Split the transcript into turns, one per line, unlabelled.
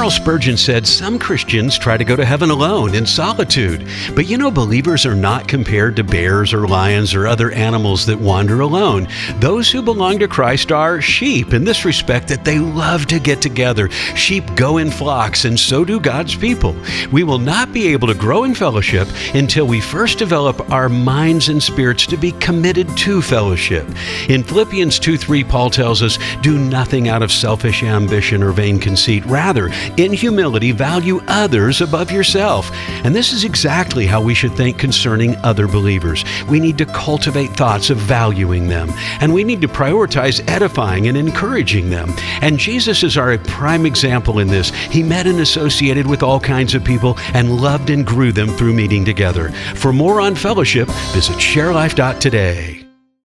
Charles Spurgeon said some Christians try to go to heaven alone in solitude. But you know, believers are not compared to bears or lions or other animals that wander alone. Those who belong to Christ are sheep in this respect that they love to get together. Sheep go in flocks, and so do God's people. We will not be able to grow in fellowship until we first develop our minds and spirits to be committed to fellowship. In Philippians 2 3, Paul tells us, Do nothing out of selfish ambition or vain conceit. Rather, in humility, value others above yourself. And this is exactly how we should think concerning other believers. We need to cultivate thoughts of valuing them, and we need to prioritize edifying and encouraging them. And Jesus is our prime example in this. He met and associated with all kinds of people and loved and grew them through meeting together. For more on fellowship, visit sharelife.today.